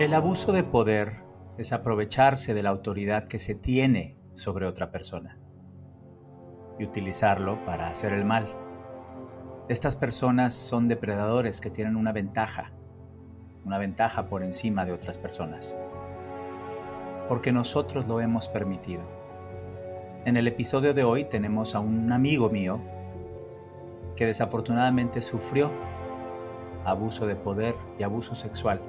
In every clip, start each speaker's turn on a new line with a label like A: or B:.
A: El abuso de poder es aprovecharse de la autoridad que se tiene sobre otra persona y utilizarlo para hacer el mal. Estas personas son depredadores que tienen una ventaja, una ventaja por encima de otras personas, porque nosotros lo hemos permitido. En el episodio de hoy tenemos a un amigo mío que desafortunadamente sufrió abuso de poder y abuso sexual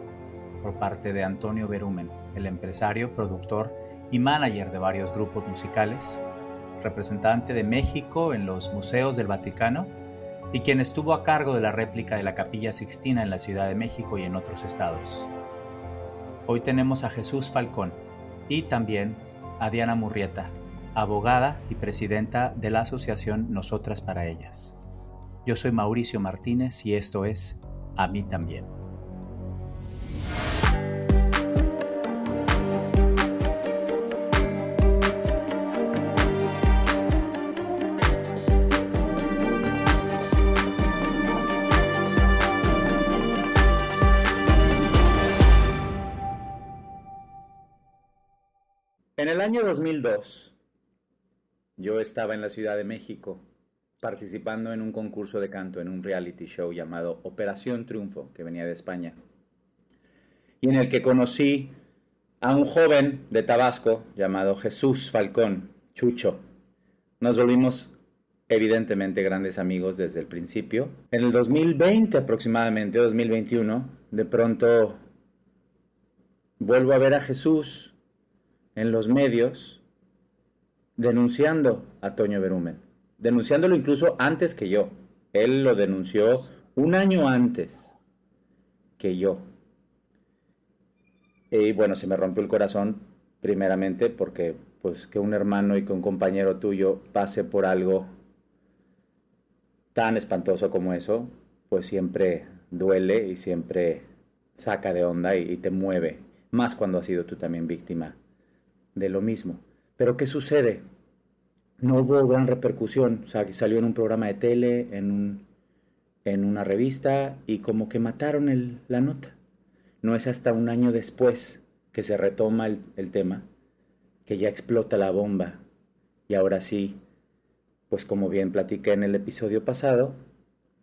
A: por parte de Antonio Berumen, el empresario, productor y manager de varios grupos musicales, representante de México en los museos del Vaticano y quien estuvo a cargo de la réplica de la Capilla Sixtina en la Ciudad de México y en otros estados. Hoy tenemos a Jesús Falcón y también a Diana Murrieta, abogada y presidenta de la asociación Nosotras para Ellas. Yo soy Mauricio Martínez y esto es A mí también. En el año 2002, yo estaba en la Ciudad de México participando en un concurso de canto, en un reality show llamado Operación Triunfo, que venía de España, y en el que conocí a un joven de Tabasco llamado Jesús Falcón, Chucho. Nos volvimos evidentemente grandes amigos desde el principio. En el 2020 aproximadamente, 2021, de pronto vuelvo a ver a Jesús en los medios denunciando a Toño Berumen, denunciándolo incluso antes que yo. Él lo denunció un año antes que yo. Y bueno, se me rompió el corazón primeramente porque pues que un hermano y que un compañero tuyo pase por algo tan espantoso como eso, pues siempre duele y siempre saca de onda y, y te mueve, más cuando has sido tú también víctima de lo mismo. Pero ¿qué sucede? No hubo gran repercusión, o sea, salió en un programa de tele, en, un, en una revista y como que mataron el, la nota. No es hasta un año después que se retoma el, el tema, que ya explota la bomba y ahora sí, pues como bien platiqué en el episodio pasado,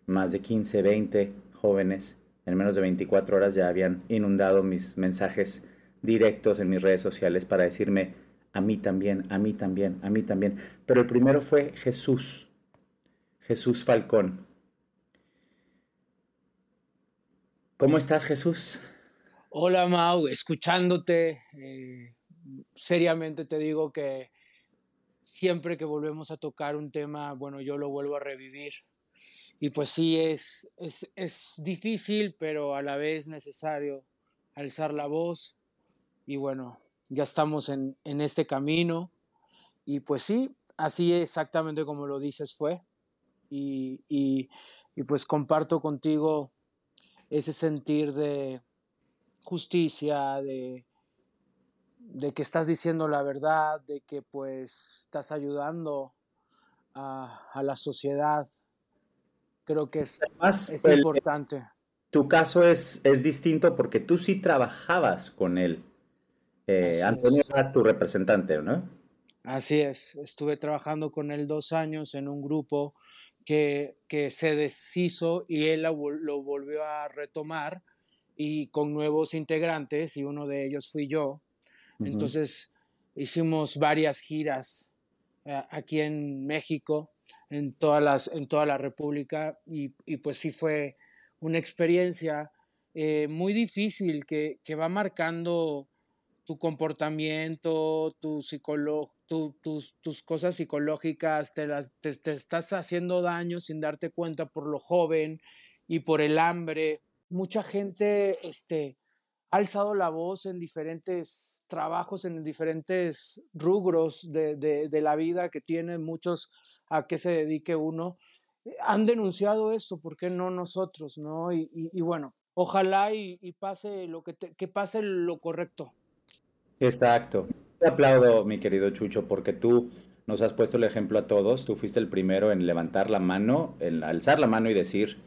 A: más de 15, 20 jóvenes en menos de 24 horas ya habían inundado mis mensajes directos en mis redes sociales para decirme, a mí también, a mí también, a mí también. Pero el primero fue Jesús, Jesús Falcón. ¿Cómo estás, Jesús?
B: Hola, Mau, escuchándote, eh, seriamente te digo que siempre que volvemos a tocar un tema, bueno, yo lo vuelvo a revivir. Y pues sí, es, es, es difícil, pero a la vez necesario alzar la voz, y bueno, ya estamos en, en este camino y pues sí, así exactamente como lo dices fue y, y, y pues comparto contigo ese sentir de justicia, de, de que estás diciendo la verdad, de que pues estás ayudando a, a la sociedad. Creo que es, Además, es el, importante.
A: Tu caso es, es distinto porque tú sí trabajabas con él. Eh, Antonio era tu representante, ¿no?
B: Así es, estuve trabajando con él dos años en un grupo que, que se deshizo y él lo, lo, volvió a retomar y con nuevos integrantes y uno de ellos fui yo. Uh -huh. Entonces hicimos varias giras uh, aquí en México, en, todas las, en toda la República y, y pues sí fue una experiencia eh, muy difícil que, que va marcando tu comportamiento, tu tu, tus, tus, cosas psicológicas, te, las, te, te, estás haciendo daño sin darte cuenta por lo joven y por el hambre. Mucha gente este, ha alzado la voz en diferentes trabajos, en diferentes rubros de, de, de la vida que tienen muchos a qué se dedique uno. Han denunciado esto, ¿por qué no nosotros? ¿no? Y, y, y bueno, ojalá y, y pase lo que, te, que pase lo correcto.
A: Exacto. Te aplaudo, mi querido Chucho, porque tú nos has puesto el ejemplo a todos. Tú fuiste el primero en levantar la mano, en alzar la mano y decir,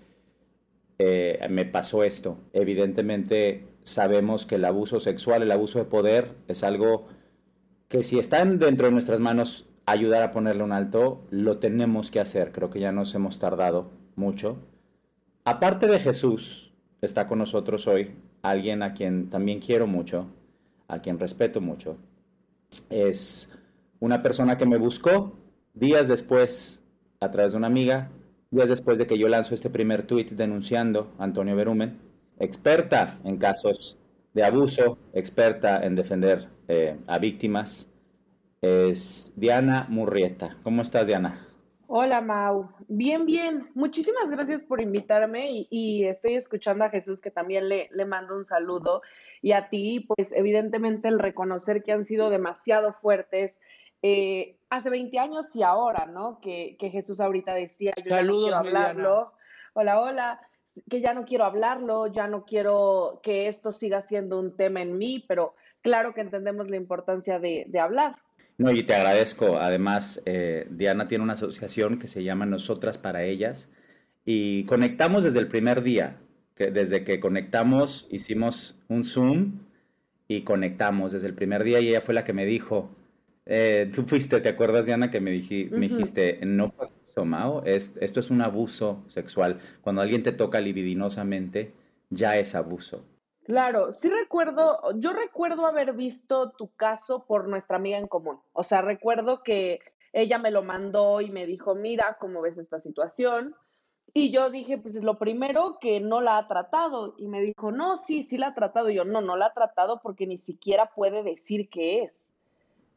A: eh, me pasó esto. Evidentemente sabemos que el abuso sexual, el abuso de poder es algo que si está dentro de nuestras manos ayudar a ponerle un alto, lo tenemos que hacer. Creo que ya nos hemos tardado mucho. Aparte de Jesús, está con nosotros hoy alguien a quien también quiero mucho, a quien respeto mucho. Es una persona que me buscó días después a través de una amiga, días después de que yo lanzo este primer tuit denunciando a Antonio Berumen, experta en casos de abuso, experta en defender eh, a víctimas, es Diana Murrieta. ¿Cómo estás, Diana?
C: Hola, Mau. Bien, bien. Muchísimas gracias por invitarme y, estoy escuchando a Jesús que también le, le mando un saludo. Y a ti, pues evidentemente el reconocer que han sido demasiado fuertes eh, hace 20 años y ahora, ¿no? Que, Jesús ahorita decía, yo
B: Saludos,
C: ya no quiero hablarlo. Hola, hola. Que ya no quiero hablarlo, ya no quiero que esto siga siendo un tema en mí, pero claro que entendemos la importancia de, de hablar.
A: No, y te agradezco. Además, eh, Diana tiene una asociación que se llama Nosotras para Ellas y conectamos desde el primer día. Que desde que conectamos, hicimos un Zoom y conectamos desde el primer día y ella fue la que me dijo, eh, tú fuiste, ¿te acuerdas, Diana, que me, me dijiste, no fue Mao, esto es un abuso sexual. Cuando alguien te toca libidinosamente, ya es abuso.
C: Claro, sí recuerdo, yo recuerdo haber visto tu caso por nuestra amiga en común. O sea, recuerdo que ella me lo mandó y me dijo, mira, ¿cómo ves esta situación? Y yo dije, pues es lo primero que no la ha tratado. Y me dijo, no, sí, sí la ha tratado. Y yo, no, no la ha tratado porque ni siquiera puede decir qué es.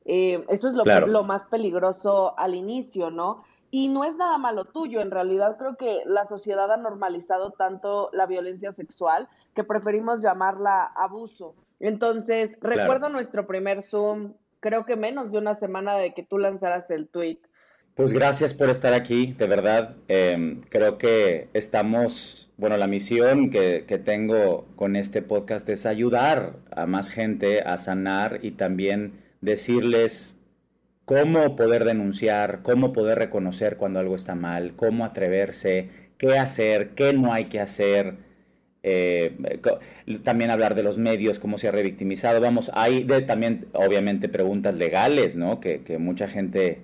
C: Eh, eso es lo, lo más peligroso al inicio, ¿no? Y no es nada malo tuyo, en realidad creo que la sociedad ha normalizado tanto la violencia sexual que preferimos llamarla abuso. Entonces, recuerdo nuestro primer Zoom, creo que menos de una semana de que tú lanzaras el tweet.
A: Pues gracias por estar aquí, de verdad. Em, creo que estamos, bueno, la misión que, que tengo con este podcast es ayudar a más gente a sanar y también decirles cómo poder denunciar, cómo poder reconocer cuando algo está mal, cómo atreverse, qué hacer, qué no hay que hacer. Eh, también hablar de los medios, cómo se ha revictimizado. Vamos, hay también, obviamente, preguntas legales, ¿no? Que, mucha gente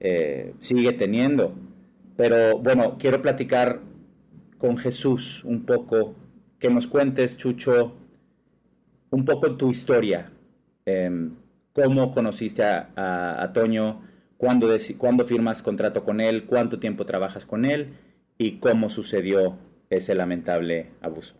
A: eh, sigue teniendo. Pero bueno, quiero platicar con Jesús un poco, que nos cuentes, Chucho, un poco tu historia. Em, cómo conociste a, Toño, cuándo, firmas contrato con él, cuánto tiempo trabajas con él y cómo sucedió ese lamentable abuso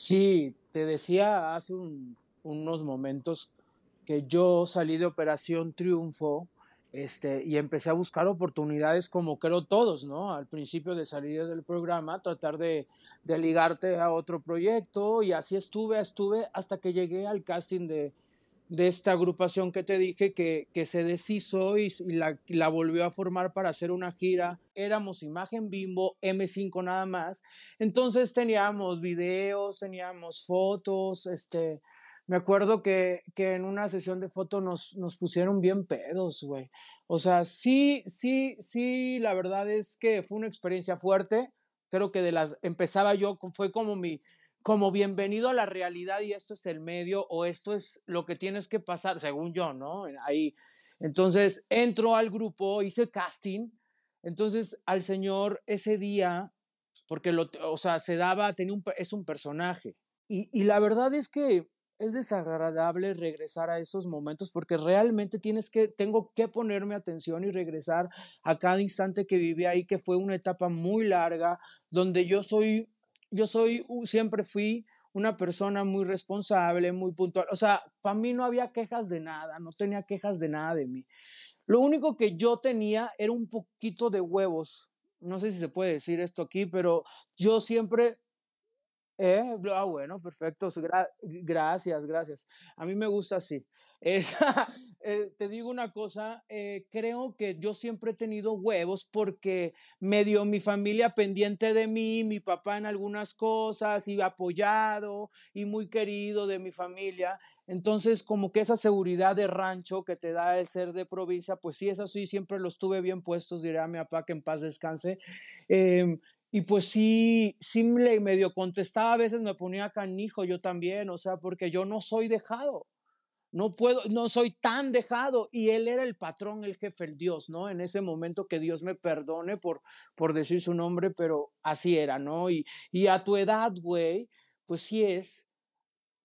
B: Sí, te decía hace unos momentos que yo salí de Operación Triunfo este, y empecé a buscar oportunidades como creo todos, ¿no? Al principio de salir del programa, tratar de, de ligarte a otro proyecto y así estuve, estuve hasta que llegué al casting de, de esta agrupación que te dije que, que se deshizo y, la, la, volvió a formar para hacer una gira. Éramos Imagen Bimbo, M5 nada más. Entonces teníamos videos, teníamos fotos, este... Me acuerdo que, que en una sesión de fotos nos, nos pusieron bien pedos, güey. O sea, sí, sí, sí, la verdad es que fue una experiencia fuerte. Creo que de las, empezaba yo, fue como mi, como bienvenido a la realidad y esto es el medio o esto es lo que tienes que pasar, según yo, ¿no? Ahí. Entonces entro al grupo, hice casting Entonces al Señor ese día, porque lo, o sea, se daba, tenía un, es un personaje. Y, y la verdad es que es desagradable regresar a esos momentos porque realmente tienes que, tengo que ponerme atención y regresar a cada instante que viví ahí, que fue una etapa muy larga, donde yo soy, yo soy, siempre fui una persona muy responsable, muy puntual. O sea, para mí no había quejas de nada, no tenía quejas de nada de mí. Lo único que yo tenía era un poquito de huevos. No sé si se puede decir esto aquí, pero yo siempre eh, ah, bueno, perfecto. gracias, gracias. A mí me gusta así. Eh, te digo una cosa, eh, creo que yo siempre he tenido huevos porque me dio mi familia pendiente de mí, mi papá en algunas cosas, y apoyado y muy querido de mi familia. Entonces, como que esa seguridad de rancho que te da el ser de provincia, pues sí, eso sí, siempre los tuve bien puestos, diré a mi papá que en paz descanse. Em, y pues sí, sí le medio contestaba, a veces me ponía canijo yo también, o sea, porque yo no soy dejado, no puedo, no soy tan dejado. Y él era el patrón, el jefe, el Dios, ¿no? En ese momento que Dios me perdone por, por decir su nombre, pero así era, ¿no? Y, y a tu edad, güey, pues sí es,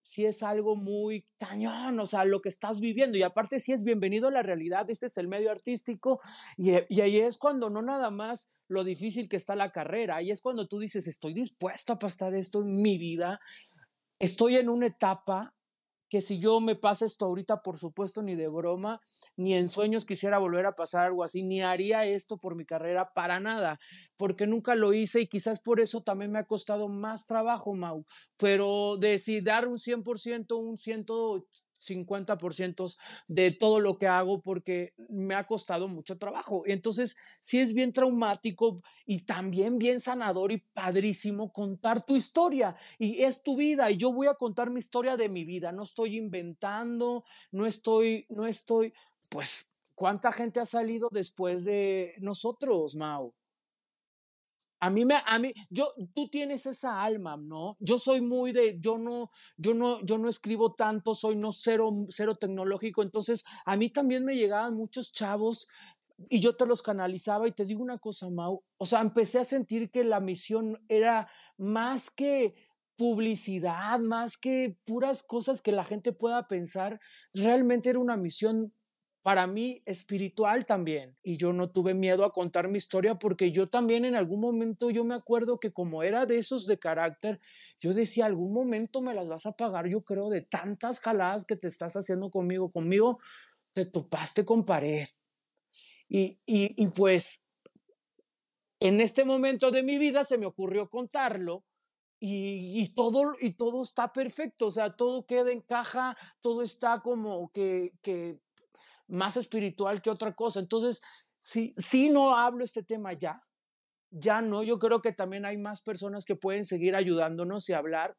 B: si es algo muy cañón, o sea, lo que estás viviendo. Y aparte, si es bienvenido a la realidad, este es el medio artístico. Y, y, ahí es cuando no nada más lo difícil que está la carrera, ahí es cuando tú dices, estoy dispuesto a pasar esto en mi vida, estoy en una etapa que si yo me pasa esto ahorita, por supuesto, ni de broma, ni en sueños quisiera volver a pasar algo así, ni haría esto por mi carrera para nada, porque nunca lo hice y quizás por eso también me ha costado más trabajo, Mau, pero de si dar un 100%, un 100 50% de todo lo que hago porque me ha costado mucho trabajo. Entonces, sí es bien traumático y también bien sanador y padrísimo contar tu historia y es tu vida y yo voy a contar mi historia de mi vida, no estoy inventando, no estoy, no estoy, pues, ¿cuánta gente ha salido después de nosotros, Mau? A mí me, a mí, yo, tú tienes esa alma, ¿no? Yo soy muy de, yo no, yo no, yo no escribo tanto, soy no cero, cero tecnológico, entonces a mí también me llegaban muchos chavos y yo te los canalizaba. Y te digo una cosa, Mau, o sea, empecé a sentir que la misión era más que publicidad, más que puras cosas que la gente pueda pensar, realmente era una misión para mí espiritual también. Y yo no tuve miedo a contar mi historia porque yo también en algún momento, yo me acuerdo que como era de esos de carácter, yo decía, algún momento me las vas a pagar, yo creo, de tantas jaladas que te estás haciendo conmigo. Conmigo te topaste con pared. Y, y, pues en este momento de mi vida se me ocurrió contarlo y, y, todo, y todo está perfecto, o sea, todo queda en caja, todo está como que, que más espiritual que otra cosa. Entonces, si, si no hablo este tema ya, ya no, yo creo que también hay más personas que pueden seguir ayudándonos y hablar.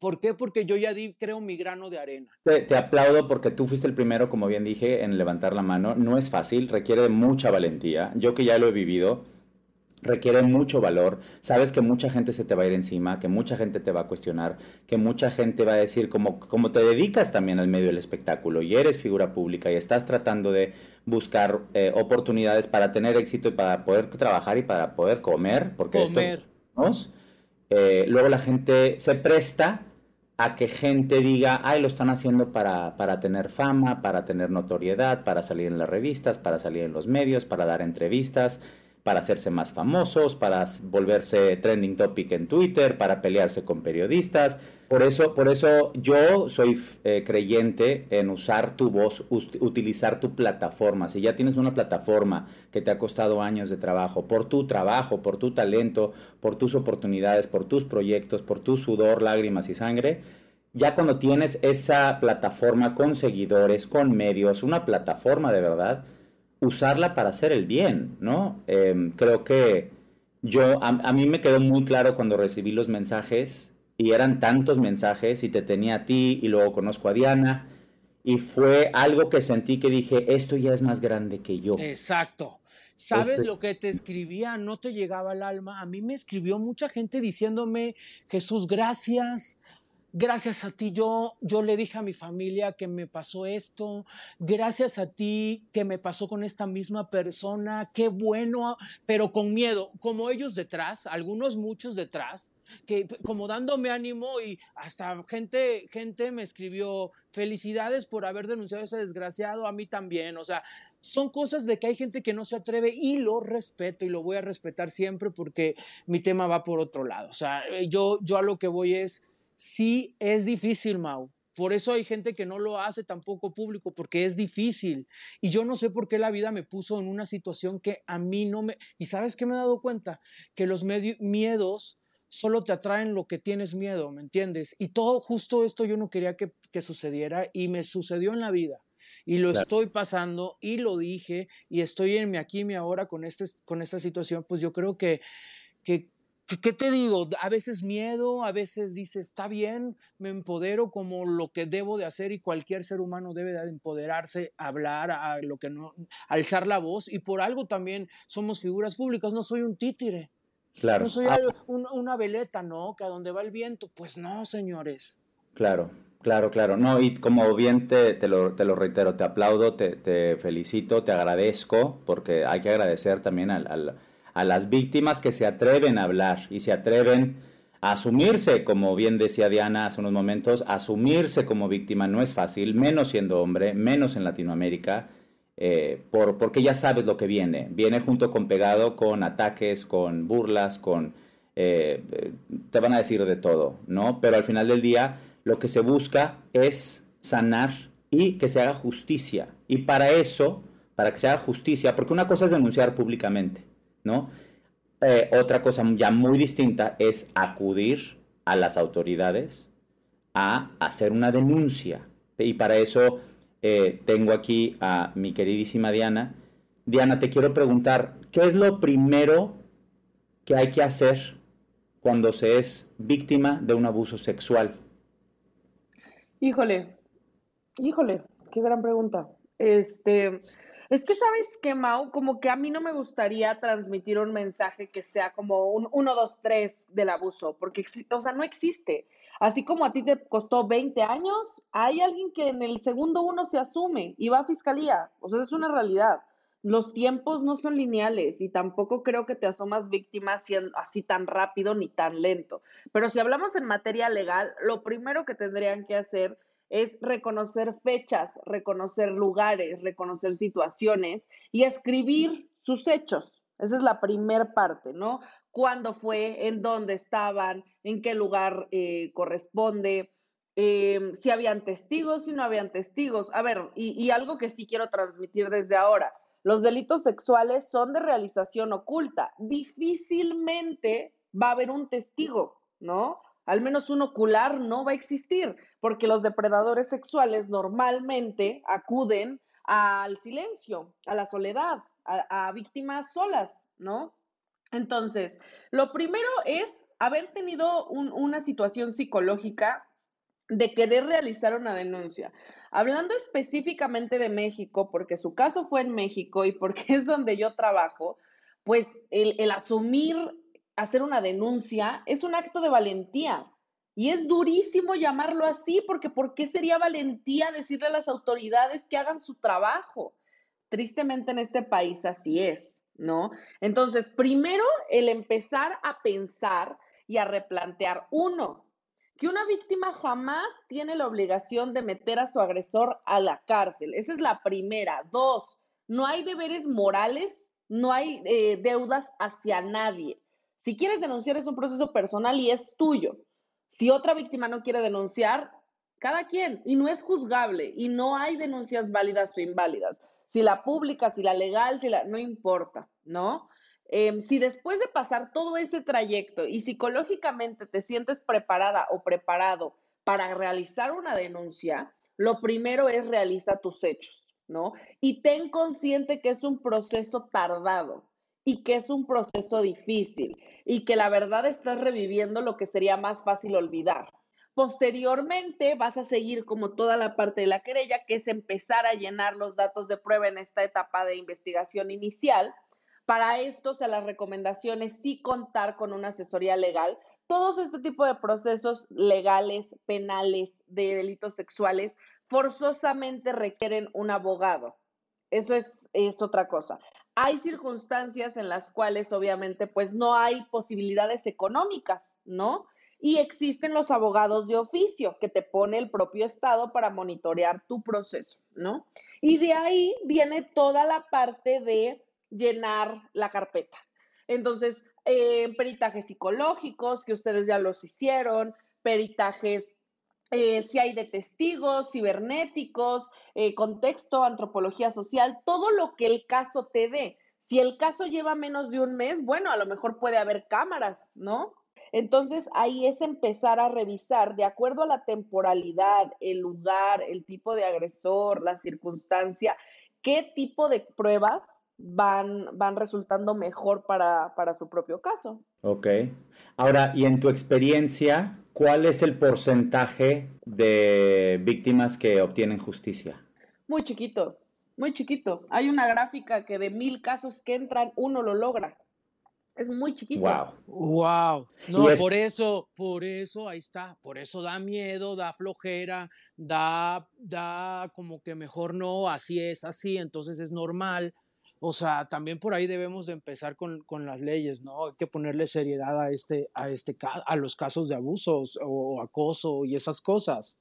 B: ¿Por qué? Porque yo ya di, creo, mi grano de arena.
A: Te, te, aplaudo porque tú fuiste el primero, como bien dije, en levantar la mano. No es fácil, requiere de mucha valentía. Yo que ya lo he vivido, requiere mucho valor. Sabes que mucha gente se te va a ir encima, que mucha gente te va a cuestionar, que mucha gente va a decir, como, como te dedicas también al medio del espectáculo y eres figura pública y estás tratando de buscar eh, oportunidades para tener éxito y para poder trabajar y para poder comer, porque
B: comer.
A: esto... Eh, luego la gente se presta a que gente diga, ay, lo están haciendo para, para tener fama, para tener notoriedad, para salir en las revistas, para salir en los medios, para dar entrevistas para hacerse más famosos, para volverse trending topic en Twitter, para pelearse con periodistas. Por eso, por eso yo soy eh, creyente en usar tu voz, utilizar tu plataforma. Si ya tienes una plataforma que te ha costado años de trabajo, por tu trabajo, por tu talento, por tus oportunidades, por tus proyectos, por tu sudor, lágrimas y sangre, ya cuando tienes esa plataforma con seguidores, con medios, una plataforma de verdad, usarla para hacer el bien, ¿no? Em, creo que yo, a, mí me quedó muy claro cuando recibí los mensajes y eran tantos mensajes y te tenía a ti y luego conozco a Diana y fue algo que sentí que dije, esto ya es más grande que yo.
B: Exacto. ¿Sabes este lo que te escribía? No te llegaba al alma. A mí me escribió mucha gente diciéndome, Jesús, gracias gracias a ti yo, yo le dije a mi familia que me pasó esto, gracias a ti que me pasó con esta misma persona, qué bueno, pero con miedo, como ellos detrás, algunos muchos detrás, que como dándome ánimo y hasta gente, gente me escribió felicidades por haber denunciado a ese desgraciado, a mí también, o sea, son cosas de que hay gente que no se atreve y lo respeto y lo voy a respetar siempre porque mi tema va por otro lado. O sea, yo, yo a lo que voy es, sí es difícil, Mau. Por eso hay gente que no lo hace tampoco público, porque es difícil. Y yo no sé por qué la vida me puso en una situación que a mí no me... ¿Y sabes qué me he dado cuenta? Que los miedos solo te atraen lo que tienes miedo, ¿me entiendes? Y todo justo esto yo no quería que, sucediera y me sucedió en la vida. Y lo estoy pasando y lo dije y estoy en mi aquí y mi ahora con, este, con esta situación, pues yo creo que, que ¿Qué, te digo? A veces miedo, a veces dices, está bien, me empodero como lo que debo de hacer y cualquier ser humano debe de empoderarse, hablar, a lo que no, alzar la voz y por algo también somos figuras públicas, no soy un títere. Claro. No soy ah. una veleta, ¿no? Que a donde va el viento, pues no, señores.
A: Claro, claro, claro. No, y como bien te, te, lo, te lo, reitero, te aplaudo, te, te, felicito, te agradezco, porque hay que agradecer también al a las víctimas que se atreven a hablar y se atreven a asumirse, como bien decía Diana hace unos momentos, asumirse como víctima no es fácil, menos siendo hombre, menos en Latinoamérica, eh, por, porque ya sabes lo que viene. Viene junto con pegado con ataques, con burlas, con... Eh, te van a decir de todo, ¿no? Pero al final del día lo que se busca es sanar y que se haga justicia. Y para eso, para que se haga justicia, porque una cosa es denunciar públicamente, ¿no? Eh, otra cosa ya muy distinta es acudir a las autoridades a hacer una denuncia. Y para eso eh, tengo aquí a mi queridísima Diana. Diana, te quiero preguntar, ¿qué es lo primero que hay que hacer cuando se es víctima de un abuso sexual?
C: Híjole, híjole, qué gran pregunta. Este, es que sabes que, Mau, como que a mí no me gustaría transmitir un mensaje que sea como un 1, 2, 3 del abuso, porque, o sea, no existe. Así como a ti te costó 20 años, hay alguien que en el segundo uno se asume y va a fiscalía. O sea, es una realidad. Los tiempos no son lineales y tampoco creo que te asomas víctima así tan rápido ni tan lento. Pero si hablamos en materia legal, lo primero que tendrían que hacer es reconocer fechas, reconocer lugares, reconocer situaciones y escribir sus hechos. Esa es la primera parte, ¿no? ¿Cuándo fue? ¿En dónde estaban? ¿En qué lugar eh, corresponde? Eh, si habían testigos, si no habían testigos. A ver, y, y algo que sí quiero transmitir desde ahora. Los delitos sexuales son de realización oculta. Difícilmente va a haber un testigo, ¿no? Al menos un ocular no va a existir, porque los depredadores sexuales normalmente acuden al silencio, a la soledad, a, víctimas solas, ¿no? Entonces, lo primero es haber tenido una situación psicológica de querer realizar una denuncia. Hablando específicamente de México, porque su caso fue en México y porque es donde yo trabajo, pues el, asumir hacer una denuncia es un acto de valentía. Y es durísimo llamarlo así, porque ¿por qué sería valentía decirle a las autoridades que hagan su trabajo? Tristemente en este país así es, ¿no? Entonces, primero el empezar a pensar y a replantear, uno, que una víctima jamás tiene la obligación de meter a su agresor a la cárcel. Esa es la primera. Dos, no hay deberes morales, no hay eh, deudas hacia nadie. Si quieres denunciar es un proceso personal y es tuyo. Si otra víctima no quiere denunciar, cada quien, y no es juzgable, y no hay denuncias válidas o inválidas. Si la pública, si la legal, si la, no importa, ¿no? Em, si después de pasar todo ese trayecto y psicológicamente te sientes preparada o preparado para realizar una denuncia, lo primero es realizar tus hechos, ¿no? Y ten consciente que es un proceso tardado y que es un proceso difícil y que la verdad estás reviviendo lo que sería más fácil olvidar. Posteriormente vas a seguir como toda la parte de la querella, que es empezar a llenar los datos de prueba en esta etapa de investigación inicial. Para esto, o sea, las recomendaciones sí contar con una asesoría legal, todos este tipo de procesos legales, penales, de delitos sexuales, forzosamente requieren un abogado. Eso es, es otra cosa. Hay circunstancias en las cuales obviamente pues no hay posibilidades económicas, ¿no? Y existen los abogados de oficio que te pone el propio Estado para monitorear tu proceso, ¿no? Y de ahí viene toda la parte de llenar la carpeta. Entonces, eh, peritajes psicológicos, que ustedes ya los hicieron, peritajes eh, si hay de testigos, cibernéticos, eh, contexto, antropología social, todo lo que el caso te dé. Si el caso lleva menos de un mes, bueno, a lo mejor puede haber cámaras, ¿no? Entonces ahí es empezar a revisar de acuerdo a la temporalidad, el lugar, el tipo de agresor, la circunstancia, qué tipo de pruebas van, van resultando mejor para, para su propio caso.
A: Ok. Ahora, y en tu experiencia, ¿cuál es el porcentaje de víctimas que obtienen justicia?
C: Muy chiquito, muy chiquito. Hay una gráfica que de mil casos que entran, uno lo logra. Es muy chiquito.
A: Wow.
B: Wow. No, por eso, por eso, ahí está. Por eso da miedo, da flojera, da, da como que mejor no, así es, así, entonces es normal. O sea, también por ahí debemos de empezar con, con, las leyes, ¿no? Hay que ponerle seriedad a este, a este, a los casos de abusos o acoso y esas cosas.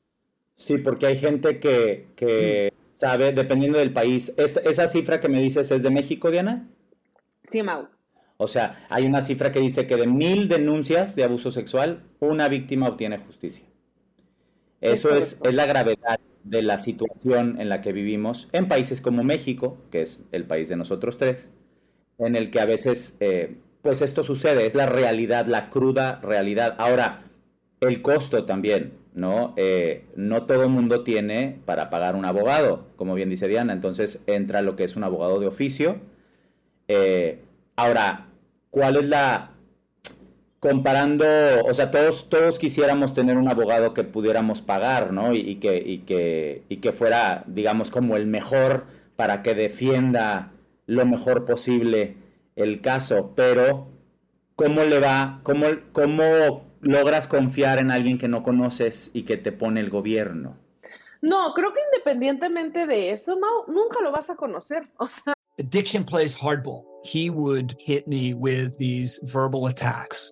A: Sí, porque hay gente que, que sabe, dependiendo del país. ¿Esa cifra que me dices es de México, Diana?
C: Sí, Mau.
A: O sea, hay una cifra que dice que de mil denuncias de abuso sexual, una víctima obtiene justicia. Eso es, es la gravedad de la situación en la que vivimos en países como México, que es el país de nosotros tres, en el que a veces, eh, pues esto sucede, es la realidad, la cruda realidad. Ahora, el costo también, ¿no? Eh, no todo mundo tiene para pagar un abogado, como bien dice Diana, entonces entra lo que es un abogado de oficio. Eh, ahora, ¿cuál es la, comparando, o sea, todos, todos quisiéramos tener un abogado que pudiéramos pagar, ¿no? Y, que, y, que, y que fuera, digamos, como el mejor para que defienda lo mejor posible el caso, pero ¿cómo le va, cómo, cómo logras confiar en alguien que no conoces y que te pone el gobierno?
C: No, creo que independientemente de eso, Mau, nunca lo vas a conocer. O sea.
D: Addiction plays hardball. He would hit me with these verbal attacks.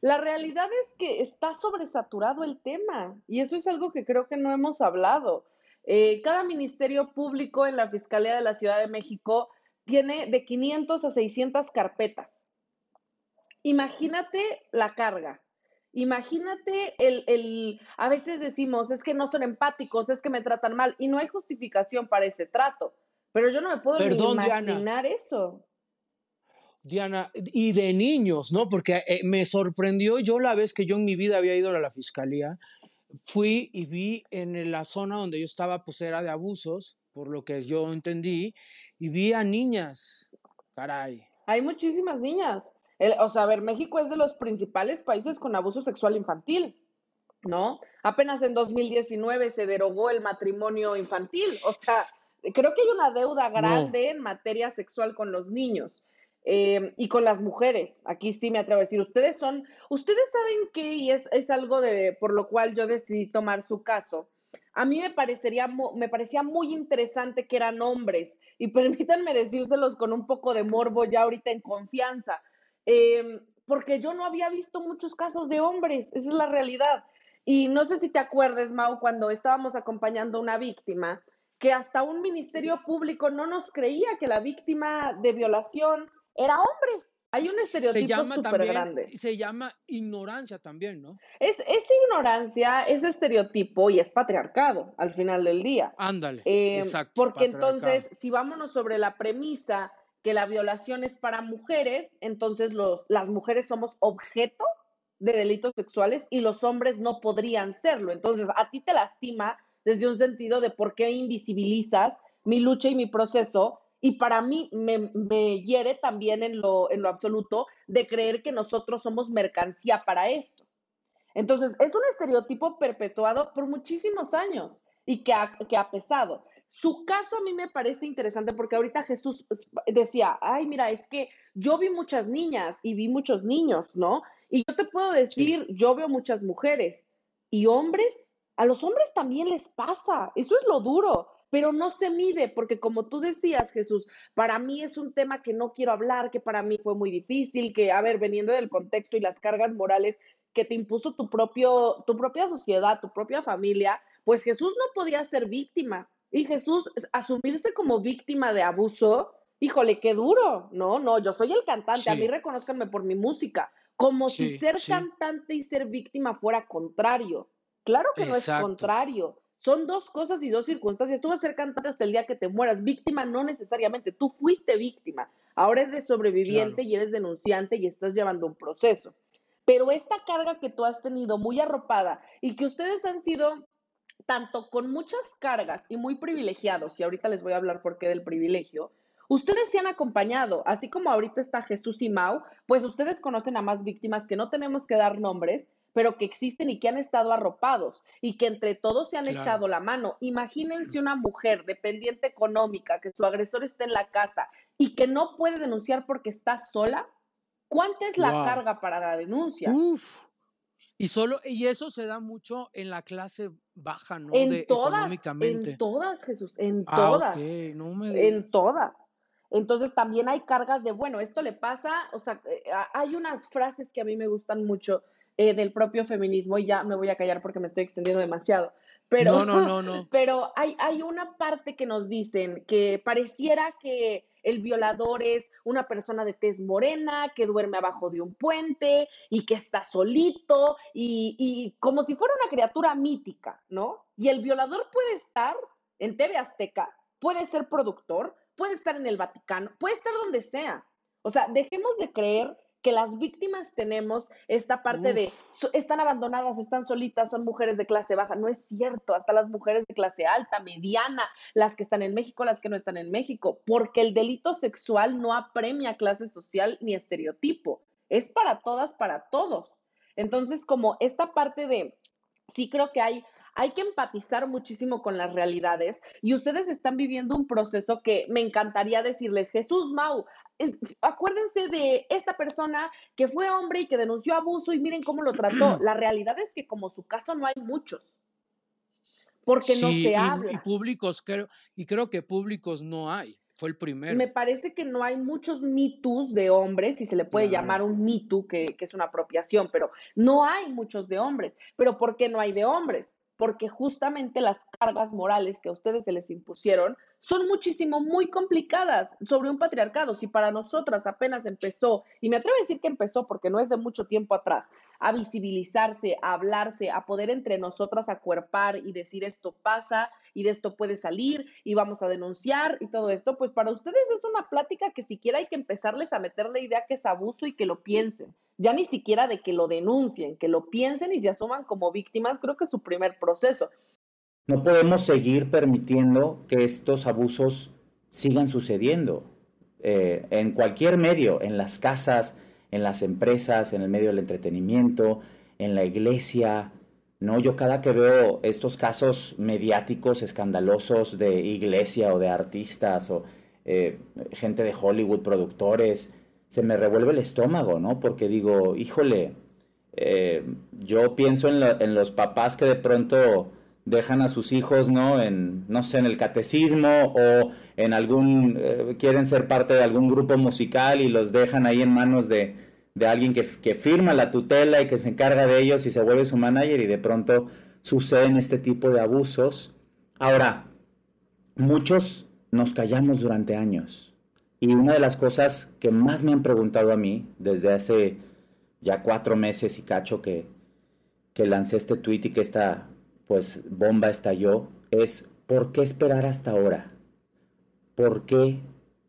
C: La realidad es que está sobresaturado el tema y eso es algo que creo que no hemos hablado. Eh, cada ministerio público en la Fiscalía de la Ciudad de México tiene de 500 a 600 carpetas. Imagínate la carga. Imagínate el, el, a veces decimos, es que no son empáticos, es que me tratan mal y no hay justificación para ese trato. Pero yo no me puedo ni imaginar eso.
B: Diana, y de niños, ¿no? Porque eh, me sorprendió yo la vez que yo en mi vida había ido a la fiscalía, fui y vi en la zona donde yo estaba, pues era de abusos, por lo que yo entendí, y vi a niñas, caray.
C: Hay muchísimas niñas. o sea, a ver, México es de los principales países con abuso sexual infantil, ¿no? Apenas en 2019 se derogó el matrimonio infantil, o sea, creo que hay una deuda grande en materia sexual con los niños. Em, y con las mujeres, aquí sí me atrevo a decir, ustedes son, ustedes saben que, y es, es algo de, por lo cual yo decidí tomar su caso, a mí me parecería, me parecía muy interesante que eran hombres, y permítanme decírselos con un poco de morbo ya ahorita en confianza, em, porque yo no había visto muchos casos de hombres, esa es la realidad. y no sé si te acuerdes, Mau, cuando estábamos acompañando a una víctima, que hasta un ministerio público no nos creía que la víctima de violación era hombre. Hay un estereotipo súper grande.
B: Se llama ignorancia también, ¿no?
C: Es, es ignorancia, es estereotipo y es patriarcado al final del día.
B: Ándale. Eh, exacto.
C: Porque entonces, si vámonos sobre la premisa que la violación es para mujeres, entonces los, las mujeres somos objeto de delitos sexuales y los hombres no podrían serlo. Entonces, a ti te lastima desde un sentido de por qué invisibilizas mi lucha y mi proceso y para mí me, me hiere también en lo, en lo absoluto de creer que nosotros somos mercancía para esto. Entonces, es un estereotipo perpetuado por muchísimos años y que ha, que ha pesado. Su caso a mí me parece interesante porque ahorita Jesús decía, ay, mira, es que yo vi muchas niñas y vi muchos niños, ¿no? Y yo te puedo decir, yo veo muchas mujeres y hombres, a los hombres también les pasa, eso es lo duro pero no se mide, porque como tú decías, Jesús, para mí es un tema que no quiero hablar, que para mí fue muy difícil, que, a ver, veniendo del contexto y las cargas morales que te impuso tu, propio, tu propia sociedad, tu propia familia, pues Jesús no podía ser víctima. Y Jesús, asumirse como víctima de abuso, híjole, qué duro. No, no, yo soy el cantante, a mí reconozcanme por mi música, como si ser cantante y ser víctima fuera contrario. Claro que no es contrario. Son dos cosas y dos circunstancias. Tú vas a ser cantante hasta el día que te mueras. Víctima no necesariamente. Tú fuiste víctima. Ahora eres sobreviviente y eres denunciante y estás llevando un proceso. Pero esta carga que tú has tenido muy arropada y que ustedes han sido tanto con muchas cargas y muy privilegiados, y ahorita les voy a hablar por qué del privilegio, ustedes se han acompañado, así como ahorita está Jesús y Mau, pues ustedes conocen a más víctimas que no tenemos que dar nombres, pero que existen y que han estado arropados y que entre todos se han echado la mano. Imagínense una mujer dependiente económica, que su agresor está en la casa y que no puede denunciar porque está sola. ¿Cuánta es la carga para la denuncia?
B: Uf. Y solo, y eso se da mucho en la clase baja, ¿no?
C: En todas, en todas, Jesús, en ah, todas. en todas. Entonces también hay cargas de, bueno, esto le pasa, o sea, eh, hay unas frases que a mí me gustan mucho eh, del propio feminismo y ya me voy a callar porque me estoy extendiendo demasiado. Pero,
B: no, no, no,
C: pero hay, hay una parte que nos dicen que pareciera que el violador es una persona de tez morena que duerme abajo de un puente y que está solito y, y como si fuera una criatura mítica, ¿no? Y el violador puede estar en TV Azteca, puede ser productor, puede estar en el Vaticano, puede estar donde sea. O sea, dejemos de creer que las víctimas tenemos esta parte de están abandonadas, están solitas, son mujeres de clase baja. No es cierto, hasta las mujeres de clase alta, mediana, las que están en México, las que no están en México, porque el delito sexual no apremia clase social ni estereotipo. Es para todas, para todos. Entonces, como esta parte de, sí creo que hay hay que empatizar muchísimo con las realidades y ustedes están viviendo un proceso que me encantaría decirles, Jesús Mau, acuérdense de esta persona que fue hombre y que denunció abuso y miren cómo lo trató. La realidad es que como su caso no hay muchos. Porque no se habla.
B: Y, públicos, creo, y creo que públicos no hay. Fue el primero.
C: Me parece que no hay muchos mitos de hombres, si se le puede llamar un mito, que, que es una apropiación, pero no hay muchos de hombres. ¿Pero por qué no hay de hombres? Porque justamente las cargas morales que a ustedes se les impusieron son muchísimo, muy complicadas sobre un patriarcado. Si para nosotras apenas empezó, y me atrevo a decir que empezó porque no es de mucho tiempo atrás, a visibilizarse, a hablarse, a poder entre nosotras acuerpar y decir esto pasa y de esto puede salir y vamos a denunciar y todo esto, pues para ustedes es una plática que siquiera hay que empezarles a meter la idea que es abuso y que lo piensen ya ni siquiera de que lo denuncien, que lo piensen y se asuman como víctimas, creo que es su primer proceso.
A: No podemos seguir permitiendo que estos abusos sigan sucediendo eh, en cualquier medio, en las casas, en las empresas, en el medio del entretenimiento, en la iglesia. No, yo cada que veo estos casos mediáticos escandalosos de iglesia o de artistas o eh, gente de Hollywood, productores, se me revuelve el estómago, ¿no? Porque digo, híjole, eh, yo pienso en, los papás que de pronto dejan a sus hijos, ¿no? En, no sé, en el catecismo o en algún, eh, quieren ser parte de algún grupo musical y los dejan ahí en manos de, de alguien que, que, firma la tutela y que se encarga de ellos y se vuelve su manager y de pronto suceden este tipo de abusos. Ahora, muchos nos callamos durante años y una de las cosas que más me han preguntado a mí desde hace ya cuatro meses y cacho que, que lancé este tweet y que esta pues bomba estalló es ¿por qué esperar hasta ahora? ¿Por qué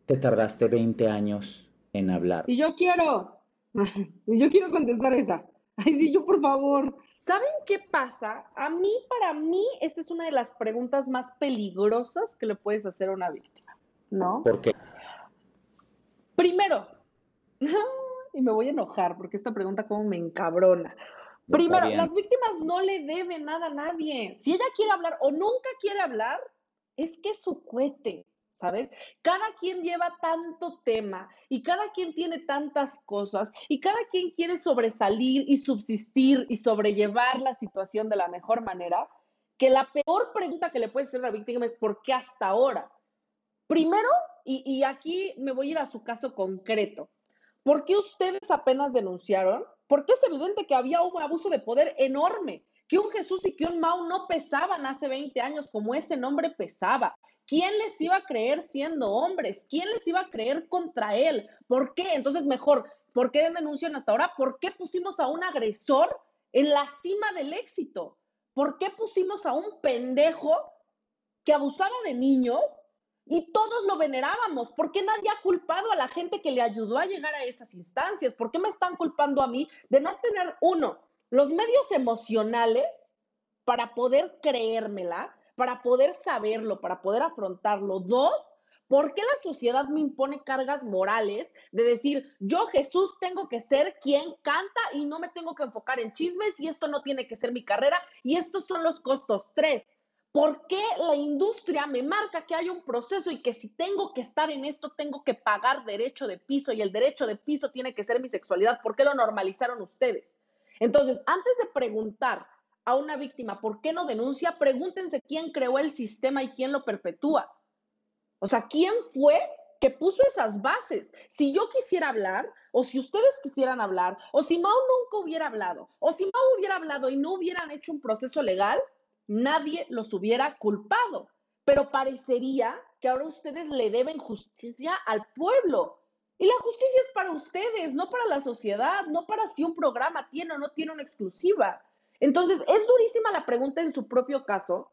A: te tardaste 20 años en hablar?
C: Y yo quiero, yo quiero contestar esa. Ay, sí, yo por favor. ¿Saben qué pasa? A mí, para mí, esta es una de las preguntas más peligrosas que le puedes hacer a una víctima, ¿no?
A: ¿Por qué?
C: Primero, y me voy a enojar porque esta pregunta como me encabrona. Primero, las víctimas no le deben nada a nadie. Si ella quiere hablar o nunca quiere hablar, es que es su cohete, ¿sabes? Cada quien lleva tanto tema y cada quien tiene tantas cosas y cada quien quiere sobresalir y subsistir y sobrellevar la situación de la mejor manera, que la peor pregunta que le puede hacer a la víctima es ¿por qué hasta ahora? Primero, y, y aquí me voy a ir a su caso concreto. ¿Por qué ustedes apenas denunciaron? Porque es evidente que había un abuso de poder enorme, que un Jesús y que un Mao no pesaban hace 20 años como ese nombre pesaba. ¿Quién les iba a creer siendo hombres? ¿Quién les iba a creer contra él? ¿Por qué? Entonces, mejor, ¿por qué denuncian hasta ahora? ¿Por qué pusimos a un agresor en la cima del éxito? ¿Por qué pusimos a un pendejo que abusaba de niños y todos lo venerábamos. ¿Por qué nadie ha culpado a la gente que le ayudó a llegar a esas instancias? ¿Por qué me están culpando a mí de no tener, uno, los medios emocionales para poder creérmela, para poder saberlo, para poder afrontarlo? Dos, ¿por qué la sociedad me impone cargas morales de decir, yo Jesús tengo que ser quien canta y no me tengo que enfocar en chismes y esto no tiene que ser mi carrera y estos son los costos? Tres, ¿Por qué la industria me marca que hay un proceso y que si tengo que estar en esto, tengo que pagar derecho de piso y el derecho de piso tiene que ser mi sexualidad? ¿Por qué lo normalizaron ustedes? Entonces, antes de preguntar a una víctima por qué no denuncia, pregúntense quién creó el sistema y quién lo perpetúa. O sea, ¿quién fue que puso esas bases? Si yo quisiera hablar, o si ustedes quisieran hablar, o si Mao nunca hubiera hablado, o si Mao hubiera hablado y no hubieran hecho un proceso legal, nadie los hubiera culpado. Pero parecería que ahora ustedes le deben justicia al pueblo. Y la justicia es para ustedes, no para la sociedad, no para si un programa tiene o no tiene una exclusiva. Entonces, es durísima la pregunta en su propio caso,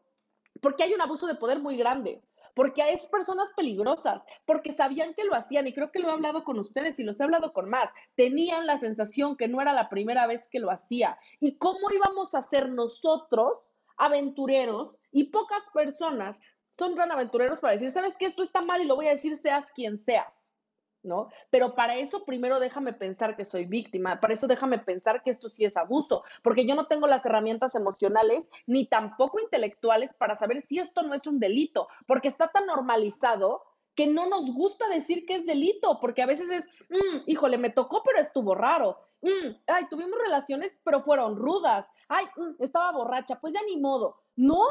C: porque hay un abuso de poder muy grande, porque hay personas peligrosas, porque sabían que lo hacían, y creo que lo he hablado con ustedes y los he hablado con más, tenían la sensación que no era la primera vez que lo hacía. ¿Y cómo íbamos a hacer nosotros aventureros y pocas personas son tan aventureros para decir, sabes que esto está mal y lo voy a decir seas quien seas, ¿no? Pero para eso primero déjame pensar que soy víctima, para eso déjame pensar que esto sí es abuso, porque yo no tengo las herramientas emocionales ni tampoco intelectuales para saber si esto no es un delito, porque está tan normalizado que no nos gusta decir que es delito, porque a veces es, mm, híjole, me tocó, pero estuvo raro. Mm, ay, tuvimos relaciones, pero fueron rudas. Ay, mm, estaba borracha, pues ya ni modo. No,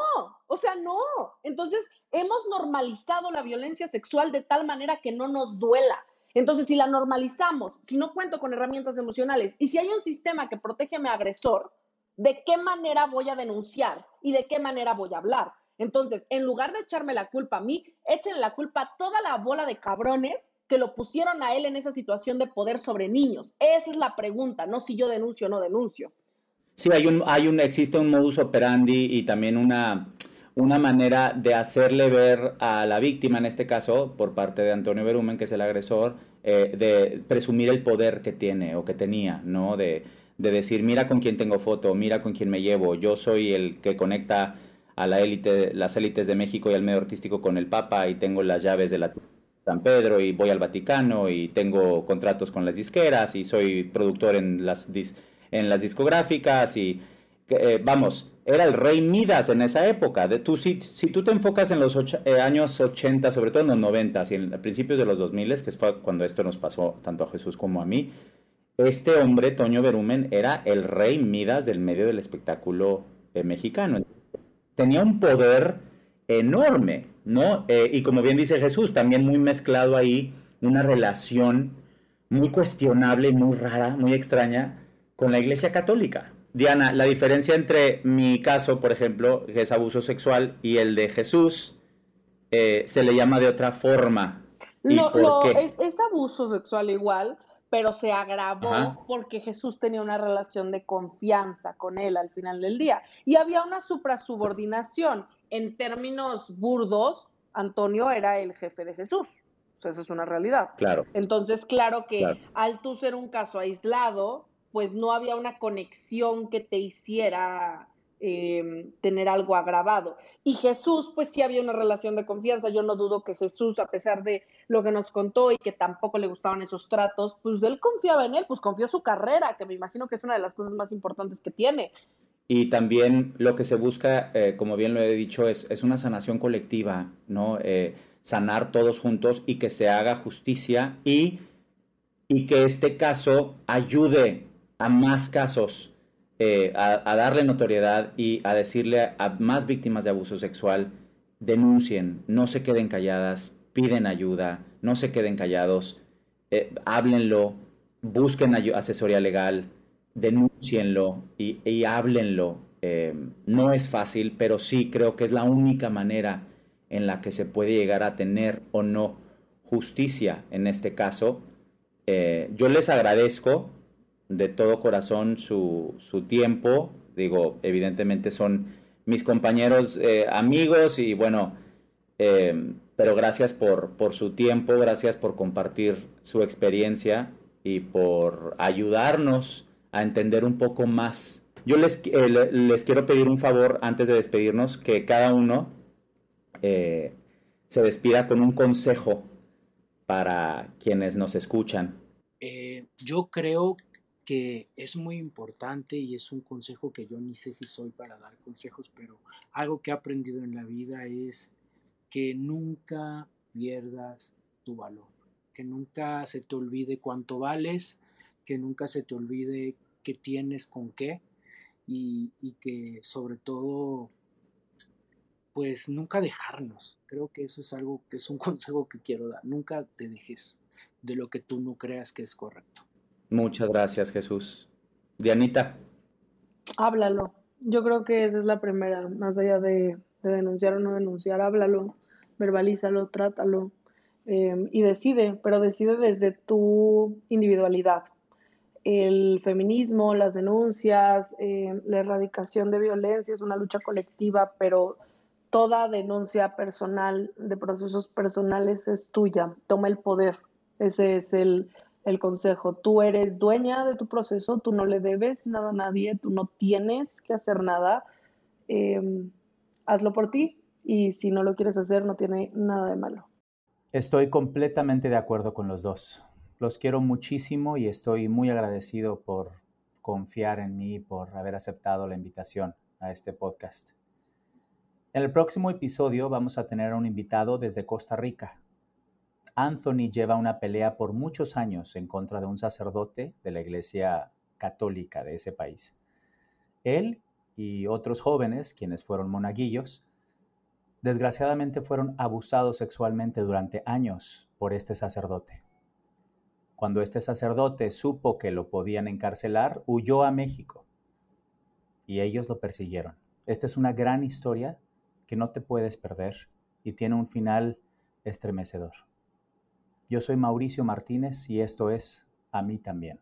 C: o sea, no. Entonces, hemos normalizado la violencia sexual de tal manera que no nos duela. Entonces, si la normalizamos, si no cuento con herramientas emocionales y si hay un sistema que protege a mi agresor, ¿de qué manera voy a denunciar y de qué manera voy a hablar? Entonces, en lugar de echarme la culpa a mí, echen la culpa a toda la bola de cabrones que lo pusieron a él en esa situación de poder sobre niños. Esa es la pregunta, no si yo denuncio o no denuncio.
A: Sí, hay un, hay un, existe un modus operandi y también una, una manera de hacerle ver a la víctima, en este caso, por parte de Antonio Berumen, que es el agresor, eh, de presumir el poder que tiene o que tenía, ¿no? De, de decir, mira con quién tengo foto, mira con quién me llevo, yo soy el que conecta a la élite, las élites de México y al medio artístico con el Papa y tengo las llaves de la San Pedro y voy al Vaticano y tengo contratos con las disqueras y soy productor en las, en las discográficas y eh, vamos, era el rey Midas en esa época. Tú, si, si tú te enfocas en los eh, años 80, sobre todo en los 90 y en principios de los 2000, que fue cuando esto nos pasó tanto a Jesús como a mí, este hombre, Toño Berumen, era el rey Midas del medio del espectáculo eh, mexicano tenía un poder enorme, ¿no? Eh, y como bien dice Jesús, también muy mezclado ahí una relación muy cuestionable, muy rara, muy extraña con la Iglesia Católica. Diana, la diferencia entre mi caso, por ejemplo, que es abuso sexual, y el de Jesús, eh, se le llama de otra forma. ¿Y por qué?
C: Es, es, abuso sexual igual, pero se agravó porque Jesús tenía una relación de confianza con él al final del día. Y había una suprasubordinación. En términos burdos, Antonio era el jefe de Jesús. O sea, esa es una realidad.
A: Claro.
C: Entonces, claro que al tú ser un caso aislado, pues no había una conexión que te hiciera eh, tener algo agravado. Y Jesús, pues sí había una relación de confianza. Yo no dudo que Jesús, a pesar de lo que nos contó y que tampoco le gustaban esos tratos, pues él confiaba en él, pues confió su carrera, que me imagino que es una de las cosas más importantes que tiene.
A: Y también lo que se busca, eh, como bien lo he dicho, es, es una sanación colectiva, ¿no? Eh, sanar todos juntos y que se haga justicia y, y que este caso ayude a más casos eh, a, darle notoriedad y a decirle a, más víctimas de abuso sexual, denuncien, no se queden calladas, piden ayuda, no se queden callados, eh, háblenlo, busquen asesoría legal, denúncienlo y, háblenlo. Eh, no es fácil, pero sí creo que es la única manera en la que se puede llegar a tener o no justicia en este caso. yo les agradezco de todo corazón su, tiempo. Digo, evidentemente son mis compañeros eh, amigos y bueno, eh, pero gracias por, por su tiempo, gracias por compartir su experiencia y por ayudarnos a entender un poco más. Yo les, eh, les quiero pedir un favor antes de despedirnos, que cada uno se despida con un consejo para quienes nos escuchan.
B: yo creo que es muy importante y es un consejo que yo ni sé si soy para dar consejos, pero algo que he aprendido en la vida es que nunca pierdas tu valor, que nunca se te olvide cuánto vales, que nunca se te olvide qué tienes con qué y, y que sobre todo pues nunca dejarnos. Creo que eso es algo que es un consejo que quiero dar. Nunca te dejes de lo que tú no creas que es correcto.
A: Muchas gracias, Jesús. Dianita.
C: Háblalo. Yo creo que esa es la primera, más allá de, denunciar o no denunciar, háblalo, verbalízalo, trátalo em, y decide, pero decide desde tu individualidad. El feminismo, las denuncias, em, la erradicación de violencia es una lucha colectiva, pero toda denuncia personal de procesos personales es tuya. Toma el poder. Ese es el, el consejo. Tú eres dueña de tu proceso, tú no le debes nada a nadie, tú no tienes que hacer nada. Em, hazlo por ti y si no lo quieres hacer no tiene nada de malo.
E: Estoy completamente de acuerdo con los dos. Los quiero muchísimo y estoy muy agradecido por confiar en mí, por haber aceptado la invitación a este podcast. En el próximo episodio vamos a tener a un invitado desde Costa Rica, Anthony lleva una pelea por muchos años en contra de un sacerdote de la Iglesia Católica de ese país. Él y otros jóvenes, quienes fueron monaguillos, desgraciadamente fueron abusados sexualmente durante años por este sacerdote. Cuando este sacerdote supo que lo podían encarcelar, huyó a México y ellos lo persiguieron. Esta es una gran historia que no te puedes perder y tiene un final estremecedor. Yo soy Mauricio Martínez y esto es A mí también.